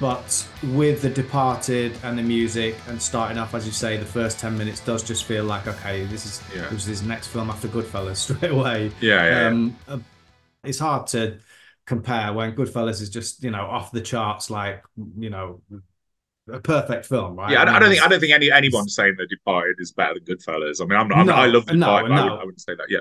but with the departed and the music and starting off as you say the first 10 minutes does just feel like okay this is Yeah. this is his next film after goodfellas straight away Yeah, yeah, yeah. um uh, it's hard to compare when goodfellas is just you know off the charts like you know a perfect film right Yeah, I, I mean, don't think I don't think any anyone's saying The Departed is better than Goodfellas. I mean, I'm not. I'm, No, I love The no, Departed. but I, no. wouldn't, I wouldn't say that. Yeah,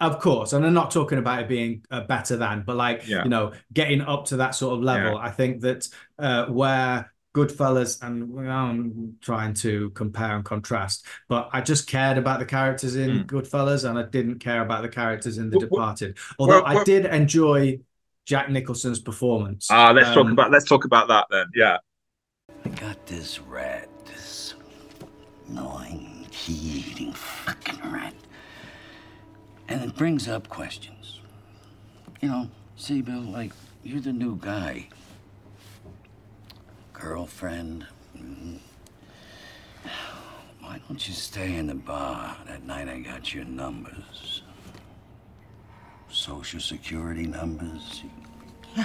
Of course, and I'm not talking about it being uh, better than, but like Yeah. you know, getting up to that sort of level. I think that uh, where Goodfellas and well, I'm trying to compare and contrast, but I just cared about the characters in Mm. Goodfellas, and I didn't care about the characters in The wh- Departed. Although wh- I did enjoy Jack Nicholson's performance. Ah, let's talk Um, about let's talk about that then. Yeah, I got this rat, this gnawing, key-eating fucking rat. And it brings up questions. You know, see, Bill, like, you're the new guy. Girlfriend. mhm. Why don't you stay in the bar that night I got your numbers? Social security numbers?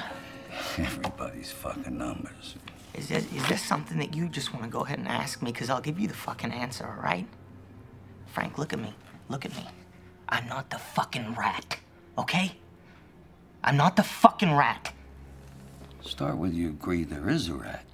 Everybody's fucking numbers. Is this, is this something that you just want to go ahead and ask me? Because I'll give you the fucking answer, all right? Frank, look at me. Look at me. I'm not the fucking rat, okay? I'm not the fucking rat. Start with you agree there is a rat.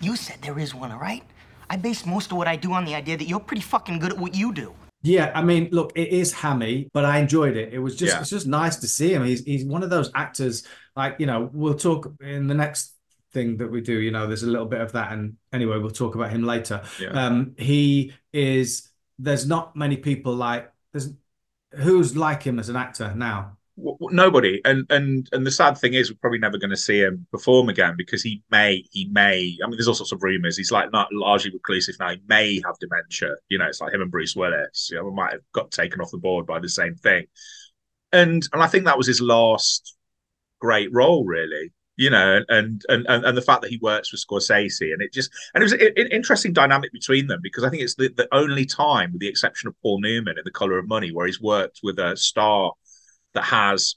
You said there is one, all right? I base most of what I do on the idea that you're pretty fucking good at what you do. Yeah, I mean, look, it is hammy, but I enjoyed it. It was just Yeah. it's just nice to see him. He's he's one of those actors, like, you know, we'll talk in the next thing that we do, you know, there's a little bit of that. And anyway, we'll talk about him later. Yeah. Um, he is there's not many people like there's who's like him as an actor now. Nobody. And and and the sad thing is, we're probably never going to see him perform again because he may he may. I mean, there's all sorts of rumors. He's like not largely reclusive now. He may have dementia. You know, it's like him and Bruce Willis. You know, might have got taken off the board by the same thing. And and I think that was his last great role, really. You know, and and and, and the fact that he works with Scorsese, and it just and it was an interesting dynamic between them because I think it's the, the only time, with the exception of Paul Newman in The Color of Money, where he's worked with a star that has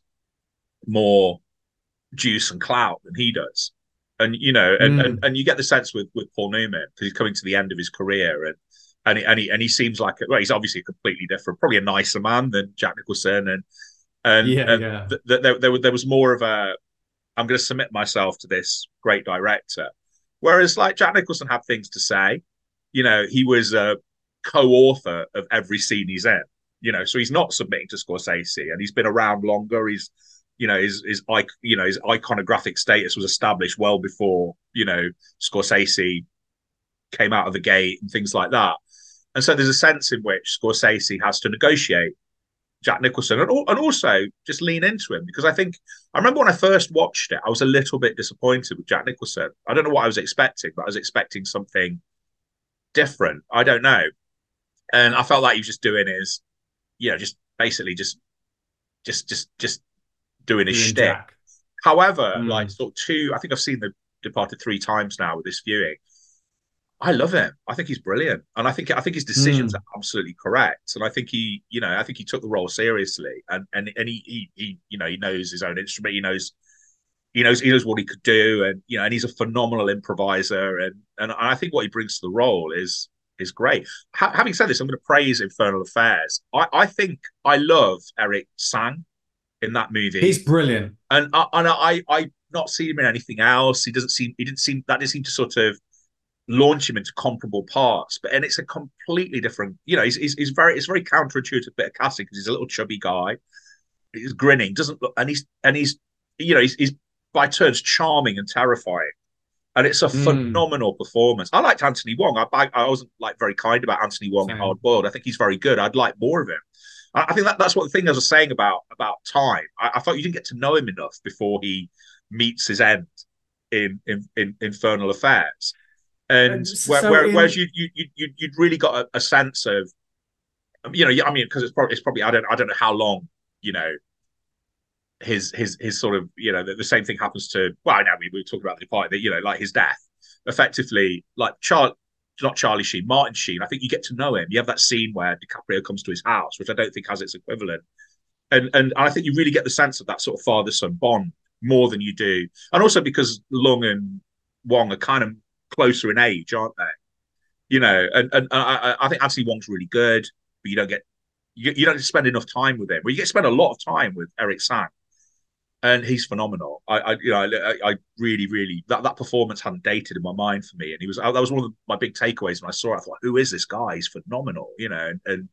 more juice and clout than he does. And you know, and Mm. and, and you get the sense with with Paul Newman because he's coming to the end of his career, and and he, and he and he seems like well, he's obviously completely different, probably a nicer man than Jack Nicholson, and and, Yeah, and yeah. th- th- there, there there was more of a I'm going to submit myself to this great director, whereas like Jack Nicholson had things to say, you know, he was a co-author of every scene he's in, you know, so he's not submitting to Scorsese, and he's been around longer. He's you know his his you know his iconographic status was established well before you know Scorsese came out of the gate and things like that. And so there's a sense in which Scorsese has to negotiate Jack Nicholson and, and also just lean into him because I think I remember when I first watched it, I was a little bit disappointed with Jack Nicholson. I don't know what I was expecting, but I was expecting something different. I don't know, and I felt like he was just doing his, you know, just basically just, just, just, just doing his shtick. However, Mm. like sort of two, I think I've seen The Departed three times now with this viewing. I love him. I think he's brilliant, and I think I think his decisions Mm. are absolutely correct. And I think he, you know, I think he took the role seriously, and and and he he, he you know he knows his own instrument. He knows he knows he knows what he could do, and you know, and he's a phenomenal improviser. And and I think what he brings to the role is is great. Ha- having said this, I'm going to praise Infernal Affairs. I I think I love Eric Tsang in that movie He's brilliant. and I, and I I not seen him in anything else. He doesn't seem he didn't seem that didn't seem to sort of launch him into comparable parts. But and it's a completely different. You know, he's he's, he's very it's very counterintuitive bit of casting because he's a little chubby guy. He's grinning, doesn't look, and he's and he's you know he's, he's by turns charming and terrifying. And it's a Mm. phenomenal performance. I liked Anthony Wong. I, I wasn't like very kind about Anthony Wong in Hard Boiled. I think he's very good. I'd like more of him. I, I think that that's what the thing I was saying about about time. I, I thought you didn't get to know him enough before he meets his end in in, in Infernal Affairs, and And so where, where, in- whereas you you you you'd- you'd really got a, a sense of, you know, I mean, because it's probably it's probably I don't I don't know how long you know his his his sort of you know the, the same thing happens to well I know we, we were talking about the part that you know like his death. Effectively like Char not Charlie Sheen Martin Sheen I think you get to know him. You have that scene where DiCaprio comes to his house which I don't think has its equivalent. And and I think you really get the sense of that sort of father son bond more than you do. And also because Leung and Wong are kind of closer in age aren't they? You know and and I, I I think Anthony Wong's really good but you don't get you, you don't spend enough time with him. Well you get to spend a lot of time with Eric Tsang and he's phenomenal. I, I you know, I, I really, really that, that performance hadn't dated in my mind for me, and he was that was one of my big takeaways when I saw it. I thought, who is this guy? He's phenomenal, you know, and and,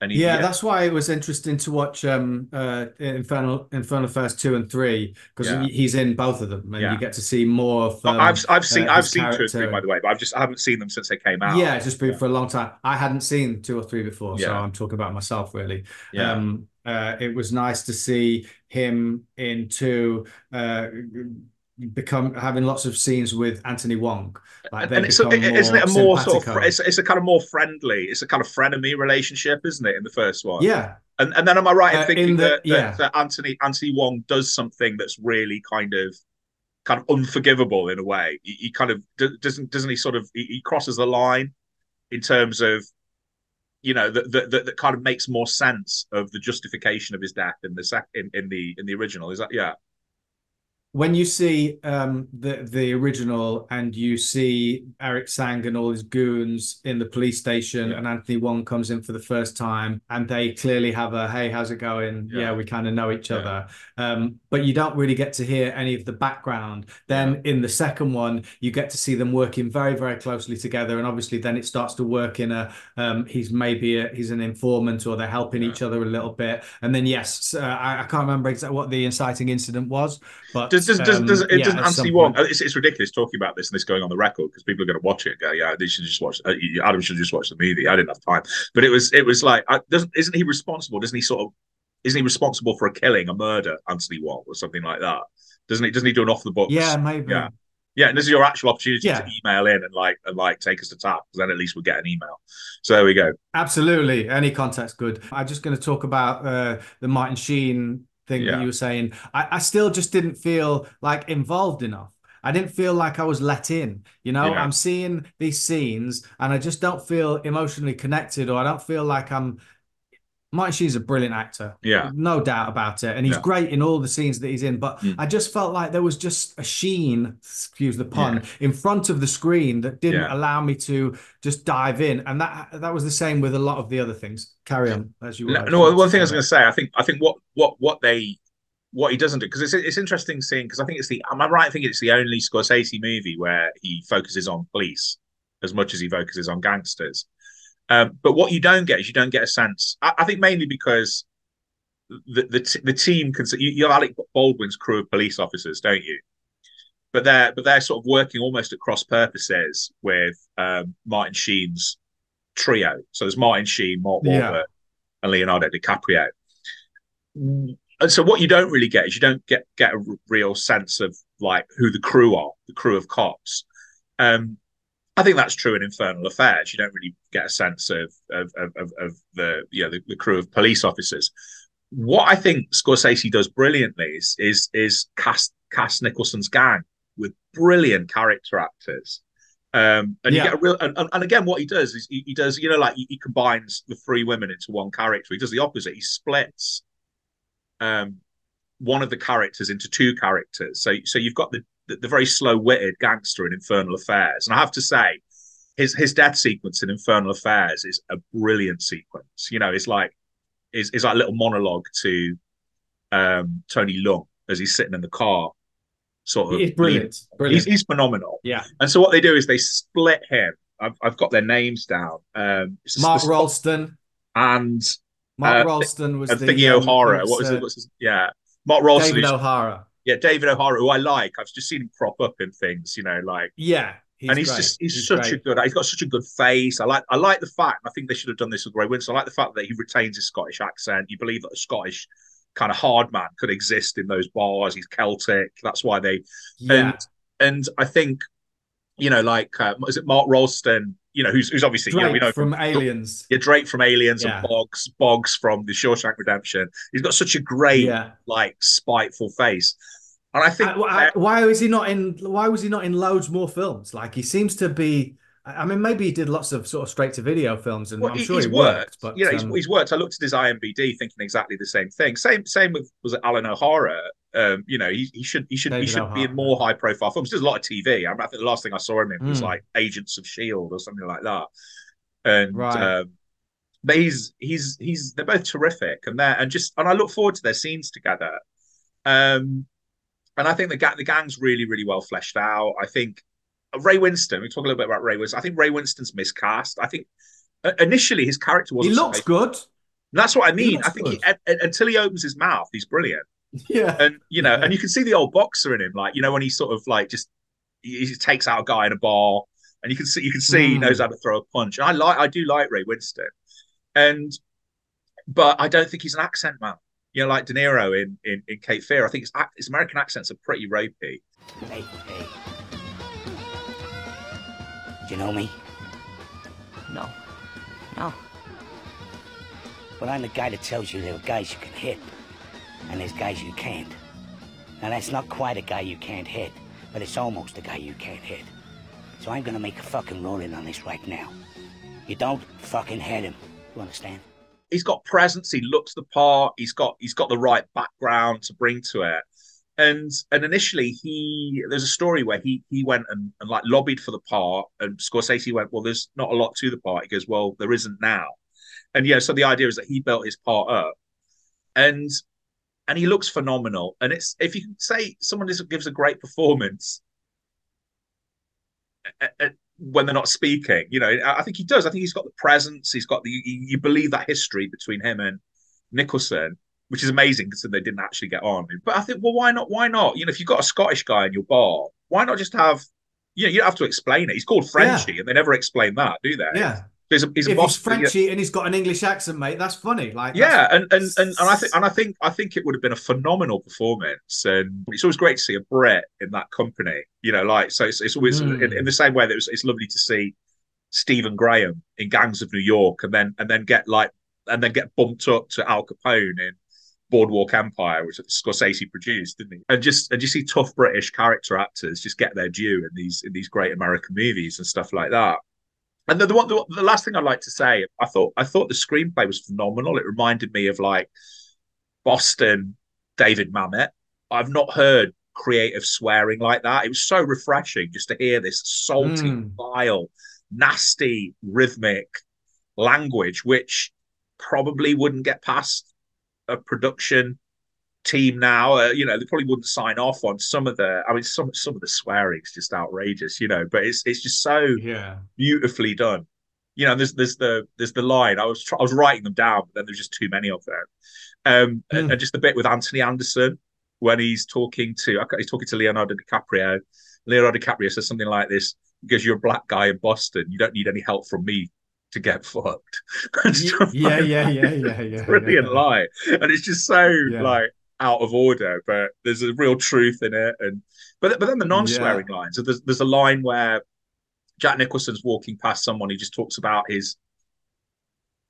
and he, Yeah, that's why it was interesting to watch um uh Infernal Infernal Affairs two and three because Yeah. he's in both of them and Yeah. you get to see more of um, I've I've seen uh, I've seen two or three by the way, but I've just I haven't seen them since they came out. Yeah, it's just been for a long time. I hadn't seen two or three before, so I'm talking about myself really. Yeah. Um, uh, it was nice to see him in two, uh, become having lots of scenes with Anthony Wong. Like and it's a, isn't it a more sort of it's, it's a kind of more friendly it's a kind of frenemy relationship isn't it in the first one yeah, and and then am I right in Uh, thinking in the- that, that, yeah. that Anthony Anthony Wong does something that's really kind of kind of unforgivable in a way he, he kind of doesn't doesn't he sort of he, he crosses the line in terms of you know that that that kind of makes more sense of the justification of his death in the sec in, in the in the original. Is that yeah when you see um the the original and you see Eric Tsang and all his goons in the police station Yeah. and Anthony Wong comes in for the first time and they clearly have a hey how's it going yeah, Yeah. we kind of know each Yeah. other um but you don't really get to hear any of the background then in the second one you get to see them working very very closely together and obviously then it starts to work in a um he's maybe a, he's an informant or they're helping each other a little bit and then yes uh, I, I can't remember exactly what the inciting incident was but Does does does, um, does, it yeah, doesn't Anthony some Wong? It's, it's ridiculous talking about this and this going on the record because people are going to watch it. And go, yeah, they should just watch. Uh, Adam should just watch the movie. I didn't have time, but it was it was like, doesn't isn't he responsible? Doesn't he sort of isn't he responsible for a killing, a murder, Anthony Wong, or something like that? Doesn't he? Doesn't he do an off the books? Yeah, maybe. Yeah. Yeah, and this is your actual opportunity Yeah. to email in and like and like take us to task because then at least we'll get an email. So there we go. Absolutely. Any contact's good. I'm just going to talk about uh, the Martin Sheen thing that you were saying. I, I still just didn't feel like involved enough. I didn't feel like I was let in. You know, Yeah. I'm seeing these scenes and I just don't feel emotionally connected or I don't feel like I'm. Martin Sheen's a brilliant actor. Yeah. No doubt about it. And he's Yeah. great in all the scenes that he's in. But Mm. I just felt like there was just a sheen, excuse the pun, in front of the screen that didn't Yeah. allow me to just dive in. And that that was the same with a lot of the other things. Carry on as you No, were. no, one thing I was going to say, I think, I think what what what they what he doesn't do because it's it's interesting seeing because I think it's the am I right? I think it's the only Scorsese movie where he focuses on police as much as he focuses on gangsters. Um, but what you don't get is you don't get a sense. I, I think mainly because the the, t- the team can you, you have Alec Baldwin's crew of police officers, don't you? But they're but they're sort of working almost at cross purposes with um, Martin Sheen's trio. So there's Martin Sheen, Mark Yeah. Wahlberg, and Leonardo DiCaprio. And so what you don't really get is you don't get get a r- real sense of like who the crew are, the crew of cops. Um, I think that's true in Infernal Affairs. You don't really get a sense of of of, of, the you know the, the crew of police officers. What I think Scorsese does brilliantly is is, is cast cast Nicholson's gang with brilliant character actors. Um, and Yeah. you get a real and, and, and again, what he does is he, he does you know like he, he combines the three women into one character. He does the opposite. He splits um, one of the characters into two characters. So so you've got the the, the very slow witted gangster in Infernal Affairs, and I have to say, his his death sequence in Infernal Affairs is a brilliant sequence. You know, it's like is is like a little monologue to um, Tony Leung as he's sitting in the car, sort of. He's brilliant. Brilliant. He's, he's phenomenal. yeah. And so what they do is they split him. I've, I've got their names down. Um, it's Mark the- Rolston. and Mark Uh, Rolston was and the Thingy um, O'Hara. was, What was uh, it? What's his, yeah, Mark Rolston. David O'Hara. Yeah, David O'Hara, who I like. I've just seen him crop up in things. You know, like Yeah. He's and he's great. just he's, such great. a good he's got such a good face. I like I like the fact I think they should have done this with Ray Winstone. I like the fact that he retains his Scottish accent. You believe that a Scottish kind of hard man could exist in those bars. He's Celtic. That's why they Yeah. and and I think you know like uh, is it Mark Rolston? You know who's who's obviously Drake you know we know from Aliens. yeah, Drake from Aliens Yeah. and Boggs Boggs from The Shawshank Redemption. He's got such a great Yeah. like spiteful face, and I think Uh, why, why was he not in? Why was he not in loads more films? Like he seems to be. I mean, maybe he did lots of sort of straight to video films, and Well, I'm he- sure he's he worked, worked. But you know, he's, um, he's worked. I looked at his IMBD, thinking exactly the same thing. Same, same with was it Alan O'Hara? Um, you know, he, he should he should he David should be in more high profile films. He does a lot of TV. I, mean, I think the last thing I saw him in was Mm. like Agents of Shield or something like that. And Right. um, but he's he's he's they're both terrific, and they're and just and I look forward to their scenes together. Um, and I think the ga- the gang's really really well fleshed out. I think Ray Winstone. We talk a little bit about Ray Winstone. I think Ray Winstone's miscast. I think uh, initially his character was. He looks supposed- good. That's what I mean. I think he, good. and- until he opens his mouth, he's brilliant. Yeah. And you know, Yeah. and you can see the old boxer in him, like you know when he sort of like just he, he just takes out a guy in a bar, and you can see you can see he Mm. knows how to throw a punch. And I like I do like Ray Winstone, and but I don't think he's an accent man. You know, like De Niro in in, in Cape Fear. I think his ac- his American accents are pretty ropey. Hey, hey. Do you know me? No. No. Well, I'm the guy that tells you there are guys you can hit, and there's guys you can't. Now, that's not quite a guy you can't hit, but it's almost a guy you can't hit. So I'm gonna make a fucking ruling on this right now. You don't fucking hit him. You understand? he's got presence. He looks the part. He's got he's got the right background to bring to it. And and initially he there's a story where he he went and, and like lobbied for the part, and Scorsese went, well, there's not a lot to the part. He goes, well, there isn't now. And yeah, so the idea is that he built his part up, and and he looks phenomenal. And it's if you say someone gives a great performance uh, uh, when they're not speaking. You know, I I think he does. I think he's got the presence. He's got the. You, you believe that history between him and Nicholson, which is amazing because they didn't actually get on. But I think, well, why not? Why not? You know, if you've got a Scottish guy in your bar, why not just have? You know, you don't have to explain it. He's called Frenchie, and they never explain that, do they? Yeah. He's a, he's a if boss. he's Frenchy and he's got an English accent, mate, that's funny. Like, Yeah, and, and and and I think and I think I think it would have been a phenomenal performance, and it's always great to see a Brit in that company. You know, like so it's, it's always Mm. in, in the same way that it's, it's lovely to see Stephen Graham in Gangs of New York, and then and then get like and then get bumped up to Al Capone in Boardwalk Empire, which Scorsese produced, didn't he? And just and you see tough British character actors just get their due in these in these great American movies and stuff like that. And the, the one, the, the last thing I'd like to say, I thought I thought the screenplay was phenomenal. It reminded me of like Boston, David Mamet. I've not heard creative swearing like that. It was so refreshing just to hear this salty, Mm. vile, nasty, rhythmic language, which probably wouldn't get past a production team now. Uh, you know, they probably wouldn't sign off on some of the. I mean, some some of the swearing's just outrageous. You know, but it's it's just so yeah. beautifully done. You know, there's there's the there's the line. I was try, I was writing them down, but then there's just too many of them. Um, and, and just a bit with Anthony Anderson when he's talking to he's talking to Leonardo DiCaprio. Leonardo DiCaprio says something like this: "Because you're a black guy in Boston, you don't need any help from me to get fucked." Yeah, yeah, yeah, yeah, yeah. Brilliant yeah. line, and it's just so Yeah. like out of order, but there's a real truth in it. And but but then the non-swearing lines. So there's there's a line where Jack Nicholson's walking past someone. He just talks about his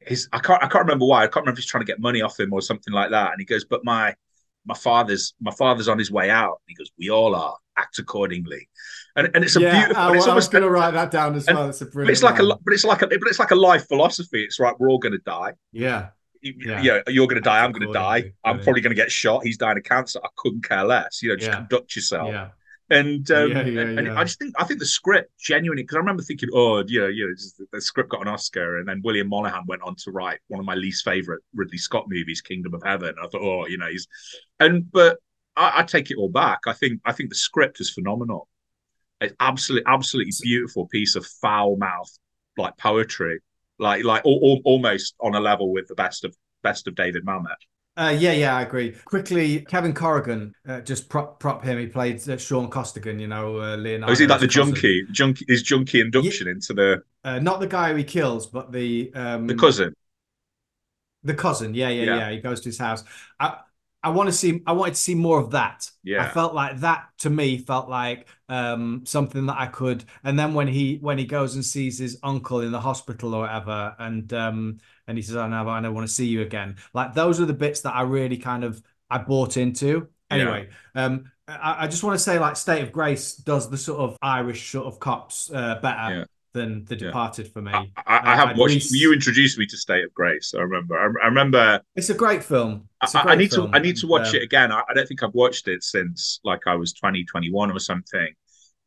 his. I can't I can't remember why. I can't remember if he's trying to get money off him or something like that. And he goes, "But my my father's my father's on his way out." He goes, "We all are. Act accordingly." And and it's a yeah, beautiful. I, it's I was going to write that down as and- well. It's a brilliant. it's like a line. li- but it's like a but it's like a life philosophy. It's right. We're all going to die. yeah, You- Yeah. You're going to die. I'm going to die. I'm probably going to get shot. He's dying of cancer. I couldn't care less. You know, just Yeah. conduct yourself. yeah, And um, Yeah, yeah, and, and yeah. I just think I think the script genuinely because I remember thinking, oh, you know, you know, just, the script got an Oscar, and then William Monahan went on to write one of my least favorite Ridley Scott movies, Kingdom of Heaven. I thought, oh, you know, he's and but I, I take it all back. I think I think the script is phenomenal. It's absolutely absolutely beautiful piece of foul mouth like poetry, like like al- al- almost on a level with the best of best of David Mamet. Uh, yeah, yeah. I agree. Quickly, Kevin Corrigan, uh, just prop prop him. He played uh, Sean Costigan. You know, uh, Leonardo. Oh, is he like the junkie, junkie, his junkie induction into the Uh, not the guy who he kills, but the um, the cousin? The cousin, yeah, yeah, Yeah. yeah. He goes to his house. I I want to see. I wanted to see more of that. Yeah. I felt like that to me felt like um, something that I could. And then when he when he goes and sees his uncle in the hospital or whatever, and um, and he says, "I know, I don't want to see you again." Like those are the bits that I really kind of I bought into. Anyway, um, I, I just want to say, like, State of Grace does the sort of Irish sort of cops uh, better Yeah. than The Yeah. Departed for me. I, I, I Uh, have watched. Reese- You introduced me to State of Grace. I remember. I, remember. It's a great film. A I, I great need film. to. I need to watch Um, it again. I, I don't think I've watched it since like I was 20, 21 or something.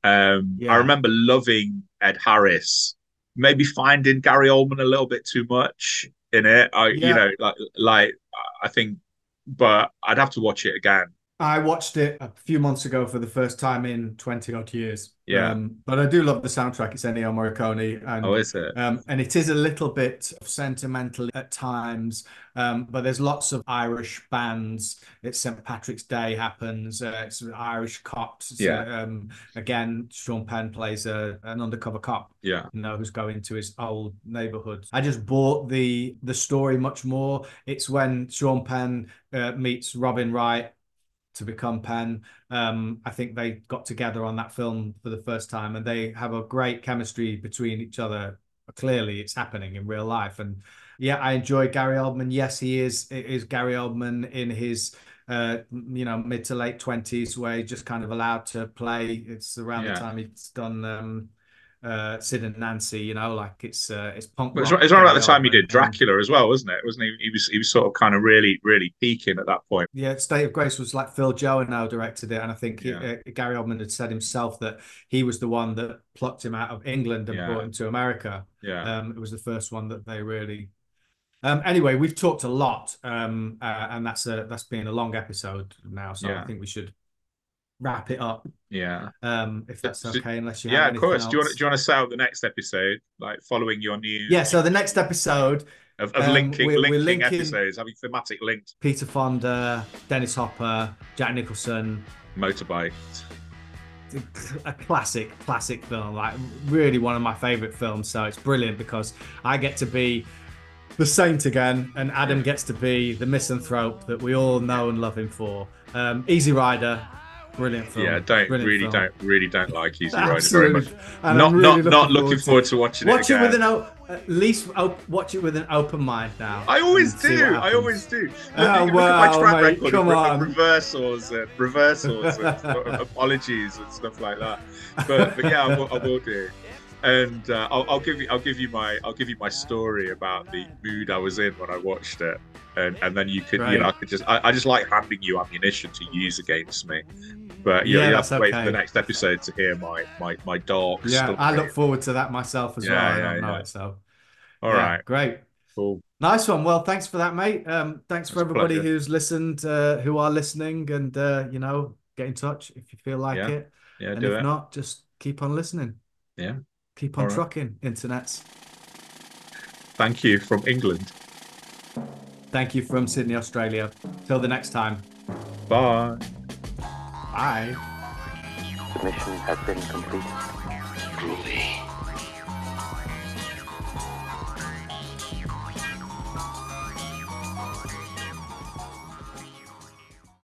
Um, Yeah. I remember loving Ed Harris. Maybe finding Gary Oldman a little bit too much in it. I, Yeah. you know, like, like I think, but I'd have to watch it again. I watched it a few months ago for the first time in 20 odd years. Yeah. Um, but I do love the soundtrack. It's Ennio Morricone. And, Oh, is it? um, and it is a little bit sentimental at times, um, but there's lots of Irish bands. It's St. Patrick's Day happens. Uh, it's Irish cops. It's, Yeah. uh, um, again, Sean Penn plays a, an undercover cop. Yeah. you know, who's going to his old neighborhood. I just bought the the story much more. It's when Sean Penn uh, meets Robin Wright to become Penn. Um, I think they got together on that film for the first time, and they have a great chemistry between each other. Clearly, it's happening in real life, and yeah, I enjoy Gary Oldman. Yes, he is is Gary Oldman in his uh you know mid to late 20s where he's just kind of allowed to play it's around Yeah. the time he's done um uh Sid and Nancy you know like it's uh it's punk But it's, it's around about the time he did Um, Dracula as well, wasn't it? Wasn't he? He was he was sort of kind of really really peaking at that point. Yeah, State of Grace was like Phil Joanou directed it, and I think he, uh, Gary Oldman had said himself that he was the one that plucked him out of England and Yeah. brought him to America. Yeah. Um, it was the first one that they really. Um, anyway, we've talked a lot, um, uh, and that's a that's been a long episode now, so Yeah. I think we should wrap it up, Yeah. um, if that's okay. Unless you yeah, of course. Do you want else. do you want to sell the next episode, like following your new Yeah. So the next episode, of, of um, linking we're- we're linking, linking- episodes, having thematic links, Peter Fonda, Dennis Hopper, Jack Nicholson, motorbike. a classic, classic film. Like really one of my favorite films. So it's brilliant because I get to be the saint again, and Adam gets to be the misanthrope that we all know and love him for. Um, Easy Rider, brilliant film. Yeah, don't Brilliant really film. don't really don't like Easy Rider very much. And not really not looking not looking forward to watching Watch it Watch it with an o- at least op- watch it with an open mind now. I always and see what do. I always do. Uh, look, Oh, look at my track mate, record come of, on. reversals and reversals and apologies and stuff like that. But, but yeah, I will, I will do. And uh, I'll, I'll give you I'll give you my I'll give you my story about the mood I was in when I watched it, and and then you could you know I could just I, I just like handing you ammunition to use against me. But you, Yeah, you have to wait for the next episode to hear my my my dark Yeah, story. I look forward to that myself as Yeah, well. I don't know it, so All yeah, right, great. cool. Nice one. Well, thanks for that, mate. Um, thanks for everybody who's listened, uh, who are listening, and uh, you know, get in touch if you feel like Yeah. it. Yeah, and if it. not, just keep on listening. Yeah. Keep on All right. trucking, internets. Thank you from England. Thank you from Sydney, Australia. Till the next time. Bye. Bye. The mission has been completed. Groovy.